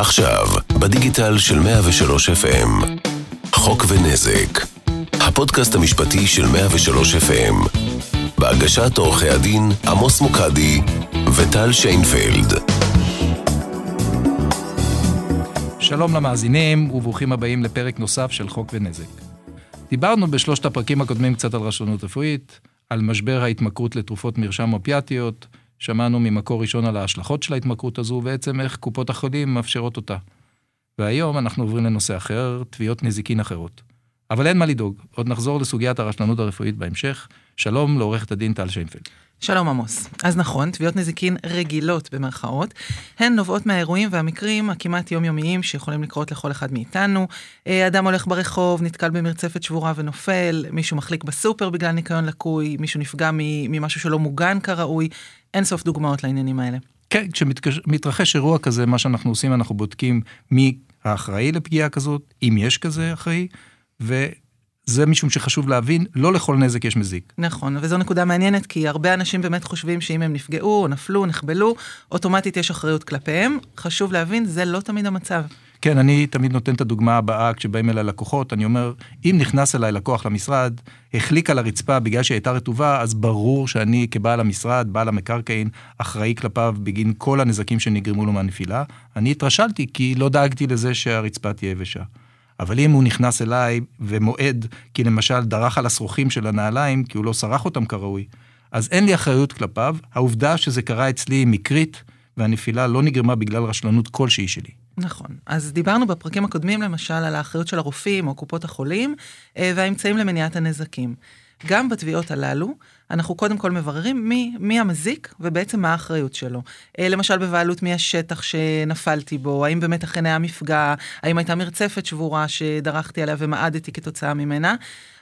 עכשיו, בדיגיטל של 103 FM. חוק ונזק. הפודקאסט המשפטי של 103 FM. בהגשת עורכי הדין עמוס מוקדי וטל שיינפלד. שלום למאזינים וברוכים הבאים לפרק נוסף של חוק ונזק. דיברנו בשלושת הפרקים הקודמים קצת על רשלנות רפואית, על משבר ההתמכרות לתרופות מרשם אופיאטיות, שמענו ממקור ראשון על ההשלכות של ההתמכרות הזו, ובעצם איך קופות החולים מאפשרות אותה. והיום אנחנו עוברים לנושא אחר, תביעות נזיקין אחרות. אבל אין מה לדאוג, עוד נחזור לסוגיית הרשלנות הרפואית בהמשך. שלום לעורכת הדין טל שיינפלד. שלום עמוס. אז נכון, תביעות נזיקין רגילות במרכאות, הן נובעות מהאירועים והמקרים הכמעט יומיומיים שיכולים לקרות לכל אחד מאיתנו. אה, אדם הולך ברחוב, נתקל במרצפת שבורה ונופל, מישהו מחליק בסופר בגלל ניקיון לקוי, מישהו נפגע ממשהו שלא מוגן כראוי, אין סוף דוגמאות לעניינים האלה. כן, כשמתרחש אירוע כזה, מה שאנחנו עושים, אנחנו בודקים מי האחראי לפגיעה כזאת, אם יש כזה אחראי, ו... זה משום שחשוב להבין, לא לכל נזק יש מזיק. נכון, וזו נקודה מעניינת, כי הרבה אנשים באמת חושבים שאם הם נפגעו, או נפלו, נחבלו, אוטומטית יש אחריות כלפיהם. חשוב להבין, זה לא תמיד המצב. כן, אני תמיד נותן את הדוגמה הבאה כשבאים אליי לקוחות, אני אומר, אם נכנס אליי לקוח למשרד, החליק על הרצפה בגלל שהיא הייתה רטובה, אז ברור שאני כבעל המשרד, בעל המקרקעין, אחראי כלפיו בגין כל הנזקים שנגרמו לו מהנפילה. אני התרשלתי כי לא דאגתי לזה שהרצפה תהיה יבשה. אבל אם הוא נכנס אליי ומועד, כי למשל דרך על השרוכים של הנעליים, כי הוא לא סרח אותם כראוי, אז אין לי אחריות כלפיו. העובדה שזה קרה אצלי היא מקרית, והנפילה לא נגרמה בגלל רשלנות כלשהי שלי. נכון. אז דיברנו בפרקים הקודמים למשל על האחריות של הרופאים או קופות החולים אה, והאמצעים למניעת הנזקים. גם בתביעות הללו, אנחנו קודם כל מבררים מי, מי המזיק ובעצם מה האחריות שלו. אה, למשל בבעלות מי השטח שנפלתי בו, האם באמת אכן היה מפגע, האם הייתה מרצפת שבורה שדרכתי עליה ומעדתי כתוצאה ממנה.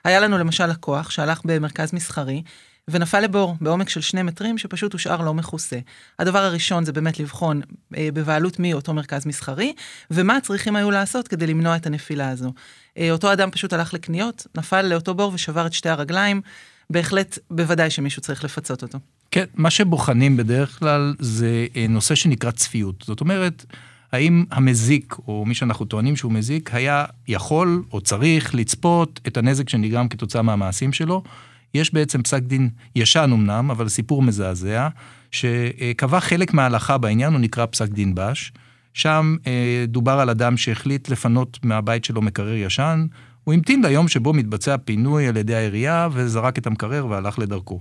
היה לנו למשל לקוח שהלך במרכז מסחרי, ונפל לבור בעומק של שני מטרים שפשוט הושאר לא מכוסה. הדבר הראשון זה באמת לבחון אה, בבעלות מי אותו מרכז מסחרי, ומה צריכים היו לעשות כדי למנוע את הנפילה הזו. אה, אותו אדם פשוט הלך לקניות, נפל לאותו בור ושבר את שתי הרגליים, בהחלט, בוודאי שמישהו צריך לפצות אותו. כן, מה שבוחנים בדרך כלל זה אה, נושא שנקרא צפיות. זאת אומרת, האם המזיק, או מי שאנחנו טוענים שהוא מזיק, היה יכול או צריך לצפות את הנזק שנגרם כתוצאה מהמעשים שלו. יש בעצם פסק דין ישן אמנם, אבל סיפור מזעזע, שקבע חלק מההלכה בעניין, הוא נקרא פסק דין בש. שם אה, דובר על אדם שהחליט לפנות מהבית שלו מקרר ישן, הוא המתין ליום שבו מתבצע פינוי על ידי העירייה וזרק את המקרר והלך לדרכו.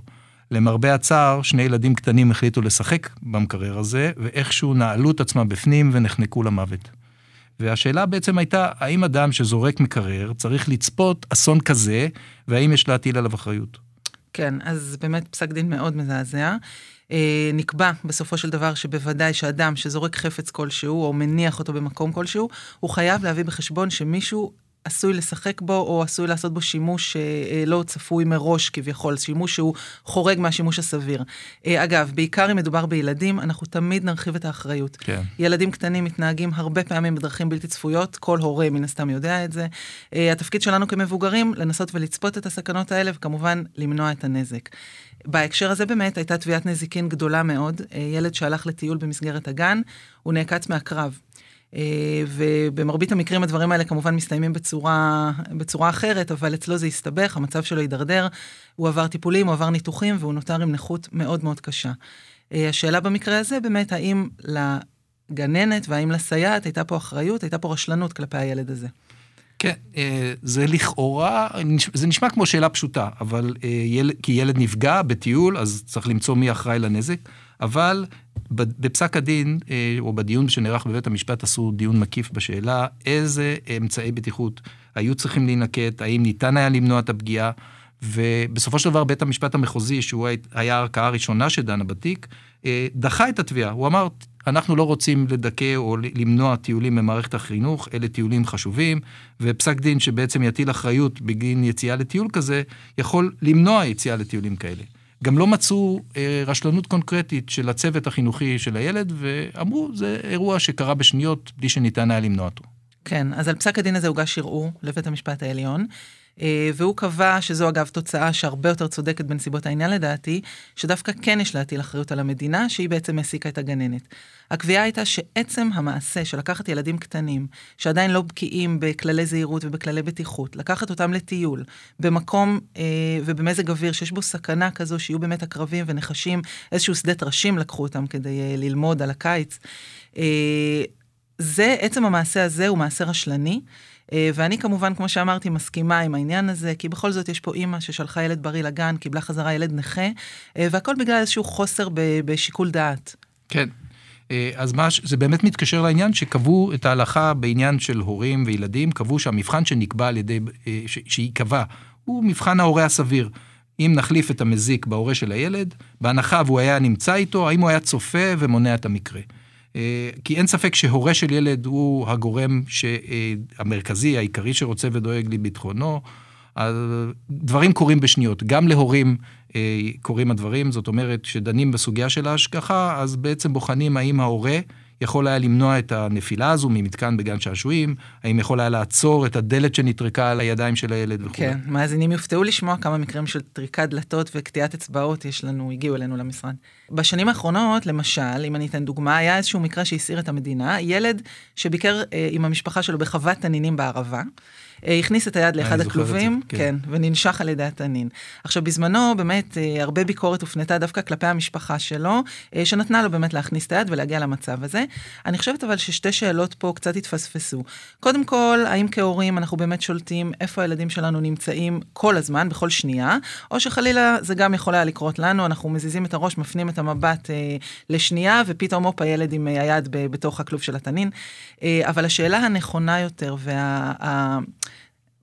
למרבה הצער, שני ילדים קטנים החליטו לשחק במקרר הזה, ואיכשהו נעלו את עצמם בפנים ונחנקו למוות. והשאלה בעצם הייתה, האם אדם שזורק מקרר צריך לצפות אסון כזה, והאם יש להטיל עליו אחריות? כן, אז באמת פסק דין מאוד מזעזע. אה, נקבע בסופו של דבר שבוודאי שאדם שזורק חפץ כלשהו, או מניח אותו במקום כלשהו, הוא חייב להביא בחשבון שמישהו עשוי לשחק בו או עשוי לעשות בו שימוש אה, לא צפוי מראש כביכול, שימוש שהוא חורג מהשימוש הסביר. אה, אגב, בעיקר אם מדובר בילדים, אנחנו תמיד נרחיב את האחריות. כן. ילדים קטנים מתנהגים הרבה פעמים בדרכים בלתי צפויות, כל הורה מן הסתם יודע את זה. אה, התפקיד שלנו כמבוגרים, לנסות ולצפות את הסכנות האלה וכמובן למנוע את הנזק. בהקשר הזה באמת הייתה תביעת נזיקין גדולה מאוד. אה, ילד שהלך לטיול במסגרת הגן, הוא נעקץ מהקרב. אה, ובמרבית המקרים הדברים האלה כמובן מסתיימים בצורה, בצורה אחרת, אבל אצלו זה הסתבך, המצב שלו הידרדר, הוא עבר טיפולים, הוא עבר ניתוחים והוא נותר עם נכות מאוד מאוד קשה. אה, השאלה במקרה הזה באמת, האם לגננת והאם לסייעת הייתה פה אחריות, הייתה פה רשלנות כלפי הילד הזה. כן, אה, זה לכאורה, זה נשמע כמו שאלה פשוטה, אבל כי ילד נפגע בטיול, אז צריך למצוא מי אחראי לנזק, אבל בפסק הדין, אה, או בדיון שנערך בבית המשפט, עשו דיון מקיף בשאלה איזה אמצעי בטיחות היו צריכים להינקט, האם ניתן היה למנוע את הפגיעה, ובסופו של דבר בית המשפט המחוזי, שהוא היה הערכאה הראשונה שדנה בתיק, אה, דחה את התביעה. הוא אמר, אנחנו לא רוצים לדכא או למנוע טיולים במערכת החינוך, אלה טיולים חשובים, ופסק דין שבעצם יטיל אחריות בגין יציאה לטיול כזה, יכול למנוע יציאה לטיולים כאלה. גם לא מצאו אה, רשלנות קונקרטית של הצוות החינוכי של הילד, ואמרו, זה אירוע שקרה בשניות בלי שניתן היה למנוע אותו. כן, אז על פסק הדין הזה הוגש ערעור לבית המשפט העליון. אה, והוא קבע, שזו אגב תוצאה שהרבה יותר צודקת בנסיבות העניין לדעתי, שדווקא כן יש להטיל אחריות על המדינה, שהיא בעצם העסיקה את הגננת. הקביעה הייתה שעצם המעשה של לקחת ילדים קטנים, שעדיין לא בקיאים בכללי זהירות ובכללי בטיחות, לקחת אותם לטיול, במקום אה, ובמזג אוויר שיש בו סכנה כזו, שיהיו באמת עקרבים ונחשים, איזשהו שדה טרשים לקחו אותם כדי אה, ללמוד על הקיץ. אה, זה, עצם המעשה הזה הוא מעשה רשלני. אה, ואני כמובן, כמו שאמרתי, מסכימה עם העניין הזה, כי בכל זאת יש פה אימא ששלחה ילד בריא לגן, קיבלה חזרה ילד נכה, אה, והכל בגלל איזשהו חוסר בשיקול דעת. כן. אה, אז מה, זה באמת מתקשר לעניין שקבעו את ההלכה בעניין של הורים וילדים, קבעו שהמבחן שנקבע על ידי, שייקבע, הוא מבחן ההורה הסביר. אם נחליף את המזיק בהורה של הילד, בהנחה והוא היה נמצא איתו, האם הוא היה צופה ומונע את המקרה. אה, כי אין ספק שהורה של ילד הוא הגורם המרכזי, העיקרי שרוצה ודואג לביטחונו. דברים קורים בשניות, גם להורים אה, קורים הדברים, זאת אומרת, כשדנים בסוגיה של ההשגחה, אז בעצם בוחנים האם ההורה יכול היה למנוע את הנפילה הזו ממתקן בגן שעשועים, האם יכול היה לעצור את הדלת שנטרקה על הידיים של הילד וכו'. כן, מאזינים יופתעו לשמוע כמה מקרים של טריקת דלתות וקטיעת אצבעות יש לנו, הגיעו אלינו למשרד. בשנים האחרונות, למשל, אם אני אתן דוגמה, היה איזשהו מקרה שהסעיר את המדינה, ילד שביקר אה, עם המשפחה שלו בחוות תנינים בערבה. אה, הכניס את היד לאחד הכלובים, כן. כן, וננשך על ידי התנין. עכשיו, בזמנו, באמת, אה, הרבה ביקורת הופנתה דווקא כלפי המשפחה שלו, אה, שנתנה לו באמת להכניס את היד ולהגיע למצב הזה. אני חושבת אבל ששתי שאלות פה קצת התפספסו. קודם כל, האם כהורים אנחנו באמת שולטים איפה הילדים שלנו נמצאים כל הזמן, בכל שנייה, או שחלילה זה גם יכול היה לקרות לנו, אנחנו מזיזים את הראש, מפנים את המבט אה, לשנייה, ופתאום הופ הילד עם היד בתוך הכלוב של התנין. אה, אבל השאלה הנכונה יותר, וה...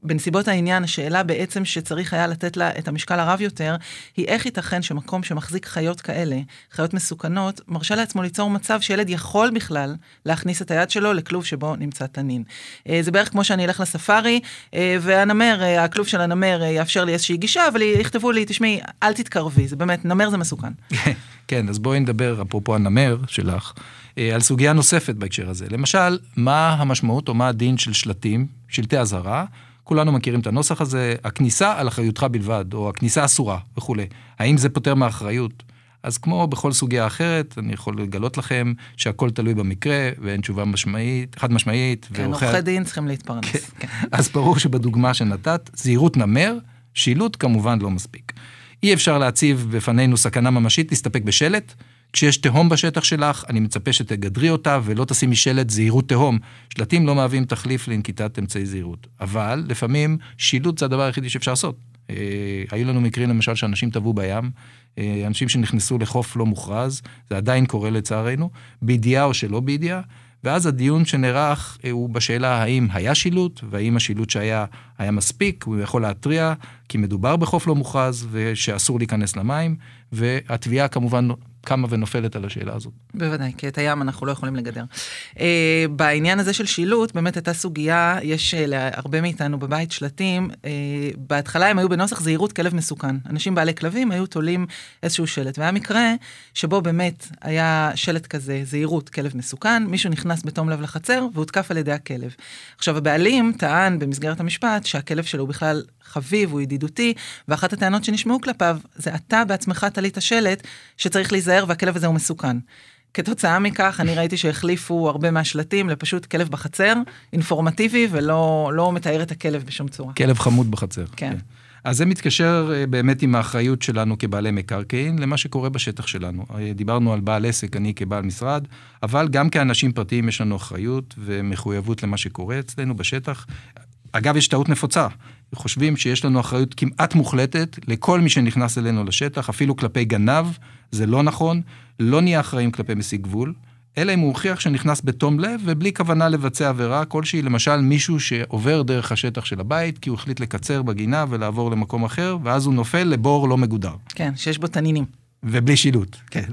בנסיבות העניין, השאלה בעצם שצריך היה לתת לה את המשקל הרב יותר, היא איך ייתכן שמקום שמחזיק חיות כאלה, חיות מסוכנות, מרשה לעצמו ליצור מצב שילד יכול בכלל להכניס את היד שלו לכלוב שבו נמצא תנין. אה, זה בערך כמו שאני אלך לספארי, אה, והנמר, אה, הכלוב של הנמר יאפשר לי איזושהי גישה, אבל יכתבו לי, תשמעי, אל תתקרבי, זה באמת, נמר זה מסוכן. כן, אז בואי נדבר, אפרופו הנמר שלך, על סוגיה נוספת בהקשר הזה. למשל, מה המשמעות או מה הדין של שלטים, שלטי אזהרה, כולנו מכירים את הנוסח הזה, הכניסה על אחריותך בלבד, או הכניסה אסורה וכולי. האם זה פותר מאחריות? אז כמו בכל סוגיה אחרת, אני יכול לגלות לכם שהכל תלוי במקרה, ואין תשובה משמעית, חד משמעית. כן, עורכי ועורכי... דין צריכים להתפרנס. כן. כן. אז ברור שבדוגמה שנתת, זהירות נמר, שילוט כמובן לא מספיק. אי אפשר להציב בפנינו סכנה ממשית, להסתפק בשלט, כשיש תהום בשטח שלך, אני מצפה שתגדרי אותה ולא תשימי שלט זהירות תהום. שלטים לא מהווים תחליף לנקיטת אמצעי זהירות. אבל לפעמים שילוט זה הדבר היחידי שאפשר לעשות. אה, היו לנו מקרים למשל שאנשים טבעו בים, אה, אנשים שנכנסו לחוף לא מוכרז, זה עדיין קורה לצערנו, בידיעה או שלא בידיעה, ואז הדיון שנערך אה, הוא בשאלה האם היה שילוט, והאם השילוט שהיה היה מספיק, הוא יכול להתריע, כי מדובר בחוף לא מוכרז ושאסור להיכנס למים, והתביעה כמובן קמה ונופלת על השאלה הזאת. בוודאי, כי את הים אנחנו לא יכולים לגדר. Uh, בעניין הזה של שילוט, באמת הייתה סוגיה, יש uh, להרבה מאיתנו בבית שלטים, uh, בהתחלה הם היו בנוסח זהירות כלב מסוכן. אנשים בעלי כלבים היו תולים איזשהו שלט, והיה מקרה שבו באמת היה שלט כזה, זהירות כלב מסוכן, מישהו נכנס בתום לב לחצר והותקף על ידי הכלב. עכשיו הבעלים טען במסגרת המשפט שהכלב שלו הוא בכלל חביב, הוא ידידותי, ואחת הטענות שנשמעו כלפיו, זה אתה בעצמך תלית שלט שצריך להיזהר והכלב הזה הוא מסוכן. כתוצאה מכך אני ראיתי שהחליפו הרבה מהשלטים לפשוט כלב בחצר, אינפורמטיבי ולא לא מתאר את הכלב בשום צורה. כלב חמוד בחצר. כן. כן. אז זה מתקשר אה, באמת עם האחריות שלנו כבעלי מקרקעין למה שקורה בשטח שלנו. אה, דיברנו על בעל עסק, אני כבעל משרד, אבל גם כאנשים פרטיים יש לנו אחריות ומחויבות למה שקורה אצלנו בשטח. אגב, יש טעות נפוצה. חושבים שיש לנו אחריות כמעט מוחלטת לכל מי שנכנס אלינו לשטח, אפילו כלפי גנב, זה לא נכון, לא נהיה אחראים כלפי מסיג גבול, אלא אם הוא הוכיח שנכנס בתום לב ובלי כוונה לבצע עבירה כלשהי, למשל מישהו שעובר דרך השטח של הבית, כי הוא החליט לקצר בגינה ולעבור למקום אחר, ואז הוא נופל לבור לא מגודר. כן, שיש בו תנינים. ובלי שילוט, כן.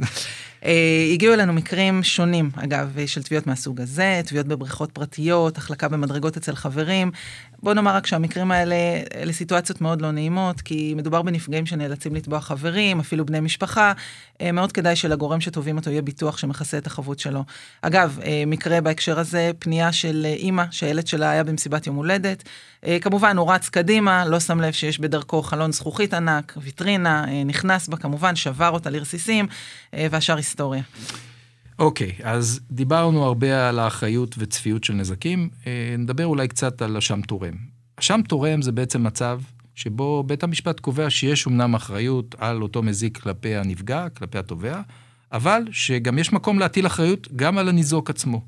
הגיעו אלינו מקרים שונים, אגב, של תביעות מהסוג הזה, תביעות בבריכות פרטיות, החלקה במדרגות אצל חברים. בוא נאמר רק שהמקרים האלה, אלה סיטואציות מאוד לא נעימות, כי מדובר בנפגעים שנאלצים לתבוע חברים, אפילו בני משפחה. מאוד כדאי שלגורם שתובעים אותו יהיה ביטוח שמכסה את החבות שלו. אגב, מקרה בהקשר הזה, פנייה של אימא שהילד שלה היה במסיבת יום הולדת. כמובן, הוא רץ קדימה, לא שם לב שיש בדרכו חלון זכוכית ענק, ויטרינה, נכנס בה כמובן, שבר אותה לרסיסים, והשאר היסטוריה. אוקיי, okay, אז דיברנו הרבה על האחריות וצפיות של נזקים, נדבר אולי קצת על אשם תורם. אשם תורם זה בעצם מצב שבו בית המשפט קובע שיש אמנם אחריות על אותו מזיק כלפי הנפגע, כלפי התובע, אבל שגם יש מקום להטיל אחריות גם על הניזוק עצמו.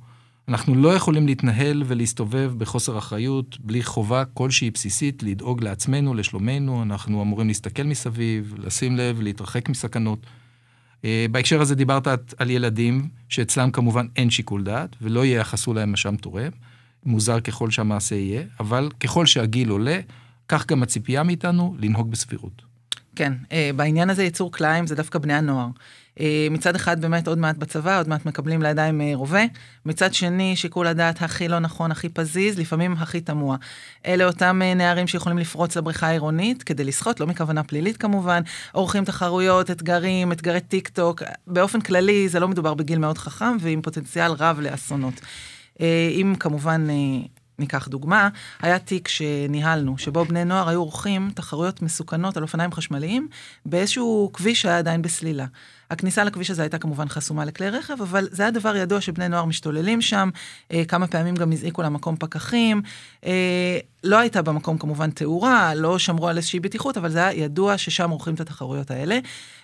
אנחנו לא יכולים להתנהל ולהסתובב בחוסר אחריות, בלי חובה כלשהי בסיסית לדאוג לעצמנו, לשלומנו, אנחנו אמורים להסתכל מסביב, לשים לב, להתרחק מסכנות. בהקשר הזה דיברת על ילדים, שאצלם כמובן אין שיקול דעת, ולא ייחסו להם אשם תורם, מוזר ככל שהמעשה יהיה, אבל ככל שהגיל עולה, כך גם הציפייה מאיתנו לנהוג בסבירות. כן, בעניין הזה יצור כליים זה דווקא בני הנוער. מצד אחד באמת עוד מעט בצבא, עוד מעט מקבלים לידיים רובה, מצד שני שיקול הדעת הכי לא נכון, הכי פזיז, לפעמים הכי תמוה. אלה אותם נערים שיכולים לפרוץ לבריכה העירונית כדי לשחות, לא מכוונה פלילית כמובן, עורכים תחרויות, אתגרים, אתגרי טיק טוק, באופן כללי זה לא מדובר בגיל מאוד חכם ועם פוטנציאל רב לאסונות. אם כמובן ניקח דוגמה, היה תיק שניהלנו, שבו בני נוער היו עורכים תחרויות מסוכנות על אופניים חשמליים באיזשהו כביש שהיה עדיין בסלילה. הכניסה לכביש הזה הייתה כמובן חסומה לכלי רכב, אבל זה היה דבר ידוע שבני נוער משתוללים שם, אה, כמה פעמים גם הזעיקו למקום פקחים. אה, לא הייתה במקום כמובן תאורה, לא שמרו על איזושהי בטיחות, אבל זה היה ידוע ששם עורכים את התחרויות האלה.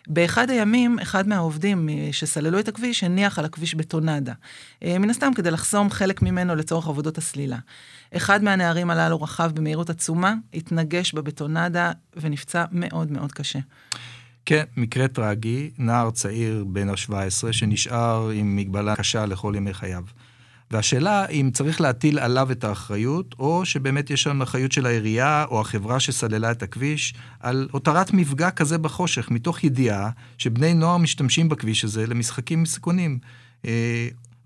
באחד הימים, אחד מהעובדים שסללו את הכביש הניח על הכביש בטונדה. אה, מן הסתם כדי לחסום חלק ממנו לצורך עבודות הסלילה. אחד מהנערים הללו רכב במהירות עצומה, התנגש בבטונדה ונפצע מאוד מאוד קשה. כן, מקרה טרגי, נער צעיר בן ה-17 שנשאר עם מגבלה קשה לכל ימי חייו. והשאלה אם צריך להטיל עליו את האחריות, או שבאמת יש שם אחריות של העירייה או החברה שסללה את הכביש, על הותרת מפגע כזה בחושך, מתוך ידיעה שבני נוער משתמשים בכביש הזה למשחקים מסוכנים.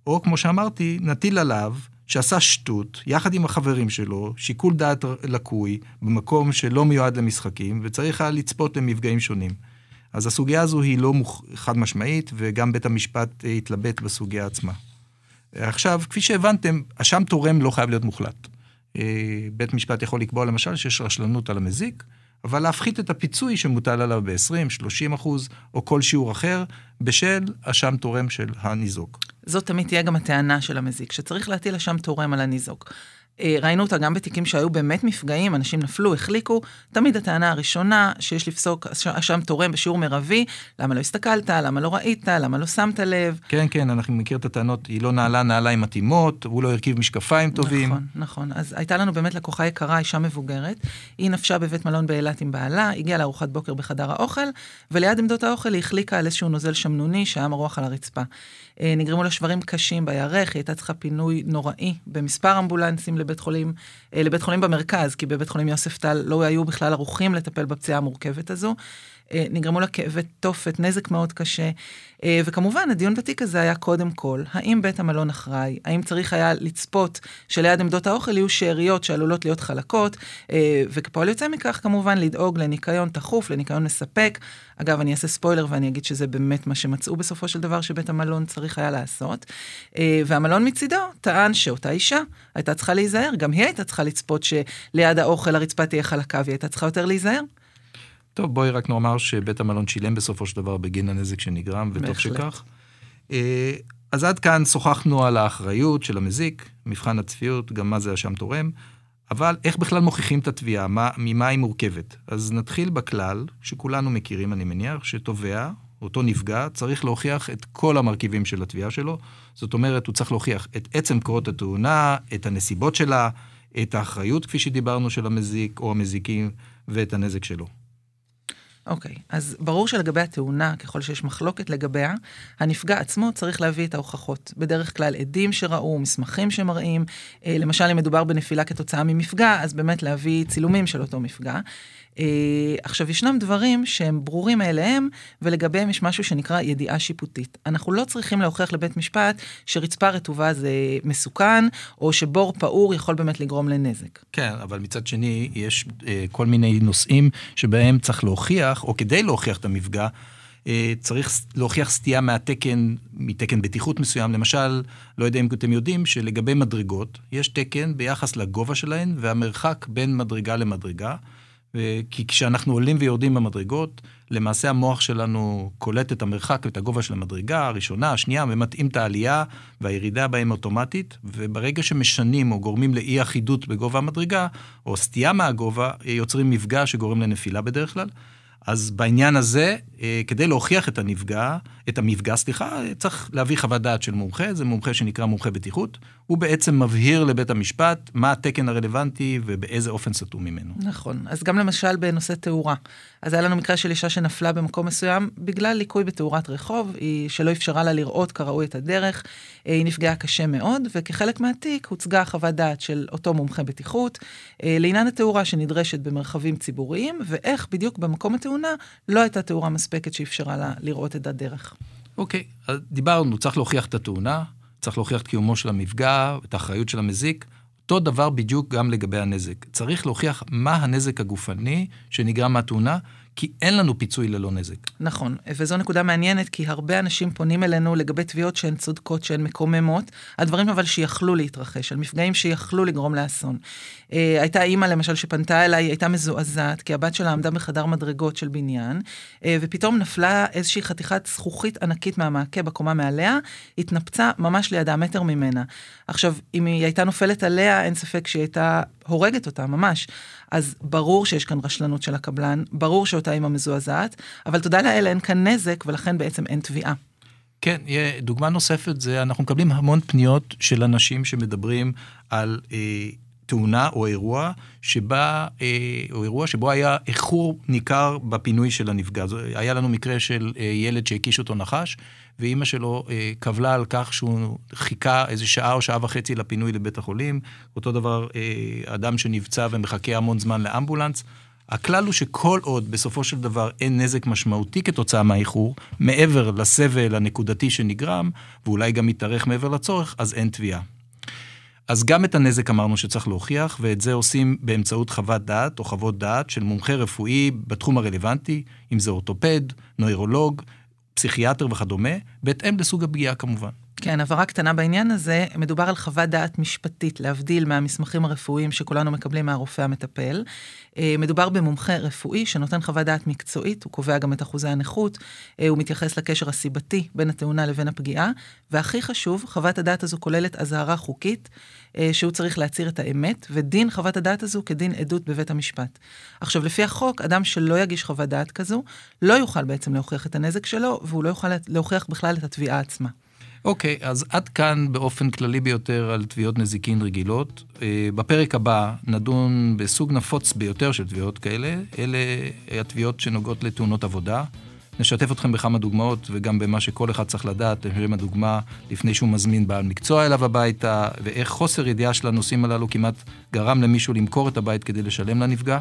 או כמו שאמרתי, נטיל עליו שעשה שטות, יחד עם החברים שלו, שיקול דעת לקוי, במקום שלא מיועד למשחקים, וצריך היה לצפות למפגעים שונים. אז הסוגיה הזו היא לא מוכ... חד משמעית, וגם בית המשפט התלבט בסוגיה עצמה. עכשיו, כפי שהבנתם, אשם תורם לא חייב להיות מוחלט. בית משפט יכול לקבוע למשל שיש רשלנות על המזיק, אבל להפחית את הפיצוי שמוטל עליו ב-20, 30 אחוז, או כל שיעור אחר, בשל אשם תורם של הניזוק. זאת תמיד תהיה גם הטענה של המזיק, שצריך להטיל אשם תורם על הניזוק. ראינו אותה גם בתיקים שהיו באמת מפגעים, אנשים נפלו, החליקו, תמיד הטענה הראשונה שיש לפסוק אשם תורם בשיעור מרבי, למה לא הסתכלת, למה לא ראית, למה לא שמת לב. כן, כן, אנחנו מכיר את הטענות, היא לא נעלה נעליים מתאימות, הוא לא הרכיב משקפיים טובים. נכון, נכון. אז הייתה לנו באמת לקוחה יקרה, אישה מבוגרת, היא נפשה בבית מלון באילת עם בעלה, הגיעה לארוחת בוקר בחדר האוכל, וליד עמדות האוכל היא החליקה על איזשהו נוזל שמנוני שהיה מרוח על הרצפה. נגרמו לה שברים קשים בירך, היא הייתה צריכה פינוי נוראי במספר אמבולנסים לבית חולים, לבית חולים במרכז, כי בבית חולים יוספטל לא היו בכלל ערוכים לטפל בפציעה המורכבת הזו. נגרמו לה כאבי תופת, נזק מאוד קשה. וכמובן, הדיון בתיק הזה היה קודם כל, האם בית המלון אחראי? האם צריך היה לצפות שליד עמדות האוכל יהיו שאריות שעלולות להיות חלקות? וכפועל יוצא מכך, כמובן, לדאוג לניקיון תכוף, לניקיון מספק. אגב, אני אעשה ספוילר ואני אגיד שזה באמת מה שמצאו בסופו של דבר שבית המלון צריך היה לעשות. והמלון מצידו טען שאותה אישה הייתה צריכה להיזהר, גם היא הייתה צריכה לצפות שליד האוכל הרצפה תהיה חלקה והיא הייתה צריכה יותר להיזהר. טוב, בואי רק נאמר שבית המלון שילם בסופו של דבר בגין הנזק שנגרם, וטוב שכך. אז עד כאן שוחחנו על האחריות של המזיק, מבחן הצפיות, גם מה זה אשם תורם, אבל איך בכלל מוכיחים את התביעה, ממה היא מורכבת? אז נתחיל בכלל, שכולנו מכירים, אני מניח, שתובע, אותו נפגע, צריך להוכיח את כל המרכיבים של התביעה שלו. זאת אומרת, הוא צריך להוכיח את עצם קורות התאונה, את הנסיבות שלה, את האחריות, כפי שדיברנו, של המזיק או המזיקים, ואת הנזק שלו. אוקיי, אז ברור שלגבי התאונה, ככל שיש מחלוקת לגביה, הנפגע עצמו צריך להביא את ההוכחות. בדרך כלל עדים שראו, מסמכים שמראים, אה, למשל אם מדובר בנפילה כתוצאה ממפגע, אז באמת להביא צילומים של אותו מפגע. אה, עכשיו, ישנם דברים שהם ברורים מאליהם, ולגביהם יש משהו שנקרא ידיעה שיפוטית. אנחנו לא צריכים להוכיח לבית משפט שרצפה רטובה זה מסוכן, או שבור פעור יכול באמת לגרום לנזק. כן, אבל מצד שני, יש אה, כל מיני נושאים שבהם צריך להוכיח, או כדי להוכיח את המפגע, אה, צריך להוכיח סטייה מהתקן, מתקן בטיחות מסוים. למשל, לא יודע אם אתם יודעים שלגבי מדרגות, יש תקן ביחס לגובה שלהן והמרחק בין מדרגה למדרגה. כי כשאנחנו עולים ויורדים במדרגות, למעשה המוח שלנו קולט את המרחק ואת הגובה של המדרגה, הראשונה, השנייה, ומתאים את העלייה והירידה בהם אוטומטית, וברגע שמשנים או גורמים לאי אחידות בגובה המדרגה, או סטייה מהגובה, יוצרים מפגע שגורם לנפילה בדרך כלל. אז בעניין הזה, אה, כדי להוכיח את הנפגע, את המפגע, סליחה, צריך להביא חוות דעת של מומחה, זה מומחה שנקרא מומחה בטיחות. הוא בעצם מבהיר לבית המשפט מה התקן הרלוונטי ובאיזה אופן סטו ממנו. נכון, אז גם למשל בנושא תאורה. אז היה לנו מקרה של אישה שנפלה במקום מסוים בגלל ליקוי בתאורת רחוב, היא שלא אפשרה לה לראות כראוי את הדרך, אה, היא נפגעה קשה מאוד, וכחלק מהתיק הוצגה חוות דעת של אותו מומחה בטיחות אה, לעניין התאורה שנדרשת במרחבים ציבוריים, ואיך בדיוק במקום התאונה לא הייתה תאורה מספקת שאפשרה לה לראות את הדרך. אוקיי, אז דיברנו, צריך להוכיח את התאונה, צריך להוכיח את קיומו של המפגע, את האחריות של המזיק. אותו דבר בדיוק גם לגבי הנזק. צריך להוכיח מה הנזק הגופני שנגרם מהתאונה, כי אין לנו פיצוי ללא נזק. נכון, וזו נקודה מעניינת, כי הרבה אנשים פונים אלינו לגבי תביעות שהן צודקות, שהן מקוממות, הדברים אבל שיכלו להתרחש, על מפגעים שיכלו לגרום לאסון. אה, הייתה אימא למשל שפנתה אליי, הייתה מזועזעת, כי הבת שלה עמדה בחדר מדרגות של בניין, אה, ופתאום נפלה איזושהי חתיכת זכוכית ענקית מהמעקה בקומה מעליה, התנפצה ממש לידה, מטר ממנה. עכשיו, אם היא הייתה נופלת עליה, אין ספק שהיא הייתה הורגת אותה, ממש. אז ברור שיש כאן רשלנות של הקבלן, ברור שאותה אימא מזועזעת, אבל תודה לאל אין כאן נזק, ולכן בעצם אין תביעה. כן, דוגמה נוספת זה, אנחנו מקבלים המון פניות של אנשים שמדברים על אה, תאונה או אירוע שבה, אה, או אירוע שבו היה איחור ניכר בפינוי של הנפגע. היה לנו מקרה של אה, ילד שהקיש אותו נחש, ואימא שלו אה, קבלה על כך שהוא חיכה איזה שעה או שעה וחצי לפינוי לבית החולים. אותו דבר, אדם שנפצע ומחכה המון זמן לאמבולנס. הכלל הוא שכל עוד בסופו של דבר אין נזק משמעותי כתוצאה מהאיחור, מעבר לסבל הנקודתי שנגרם, ואולי גם יתארך מעבר לצורך, אז אין תביעה. אז גם את הנזק אמרנו שצריך להוכיח, ואת זה עושים באמצעות חוות דעת או חוות דעת של מומחה רפואי בתחום הרלוונטי, אם זה אורתופד, נוירולוג, פסיכיאטר וכדומה, בהתאם לסוג הפגיעה כמובן. כן, הבהרה קטנה בעניין הזה, מדובר על חוות דעת משפטית, להבדיל מהמסמכים הרפואיים שכולנו מקבלים מהרופא המטפל. אה, מדובר במומחה רפואי שנותן חוות דעת מקצועית, הוא קובע גם את אחוזי הנכות, אה, הוא מתייחס לקשר הסיבתי בין התאונה לבין הפגיעה, והכי חשוב, חוות הדעת הזו כוללת אזהרה חוקית, אה, שהוא צריך להצהיר את האמת, ודין חוות הדעת הזו כדין עדות בבית המשפט. עכשיו, לפי החוק, אדם שלא יגיש חוות דעת כזו, לא יוכל בעצם להוכיח את הנזק שלו, והוא לא יוכל להוכיח בכלל את התביעה עצמה. אוקיי, okay, אז עד כאן באופן כללי ביותר על תביעות נזיקין רגילות. אה, בפרק הבא נדון בסוג נפוץ ביותר של תביעות כאלה, אלה התביעות שנוגעות לתאונות עבודה. נשתף אתכם בכמה דוגמאות וגם במה שכל אחד צריך לדעת, לשם הדוגמה, לפני שהוא מזמין בעל מקצוע אליו הביתה, ואיך חוסר ידיעה של הנושאים הללו כמעט גרם למישהו למכור את הבית כדי לשלם לנפגע.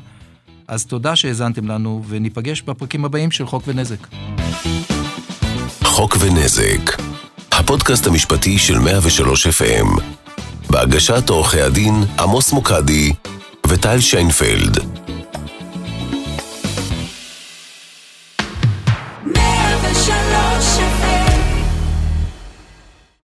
אז תודה שהאזנתם לנו, וניפגש בפרקים הבאים של חוק ונזק. חוק ונזק הפודקאסט המשפטי של 103 FM, בהגשת עורכי הדין עמוס מוקדי וטל שיינפלד.